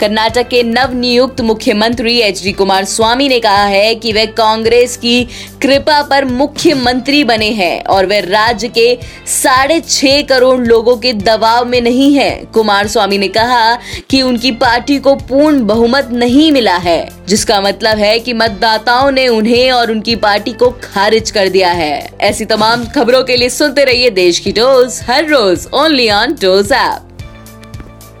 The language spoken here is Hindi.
कर्नाटक के नव नियुक्त मुख्यमंत्री एच डी कुमार स्वामी ने कहा है कि वे कांग्रेस की कृपा पर मुख्यमंत्री बने हैं और वे राज्य के साढ़े छह करोड़ लोगों के दबाव में नहीं है। कुमार स्वामी ने कहा कि उनकी पार्टी को पूर्ण बहुमत नहीं मिला है, जिसका मतलब है कि मतदाताओं ने उन्हें और उनकी पार्टी को खारिज कर दिया है। ऐसी तमाम खबरों के लिए सुनते रहिए देश की डोज हर रोज ओनली ऑन डोज ऐप।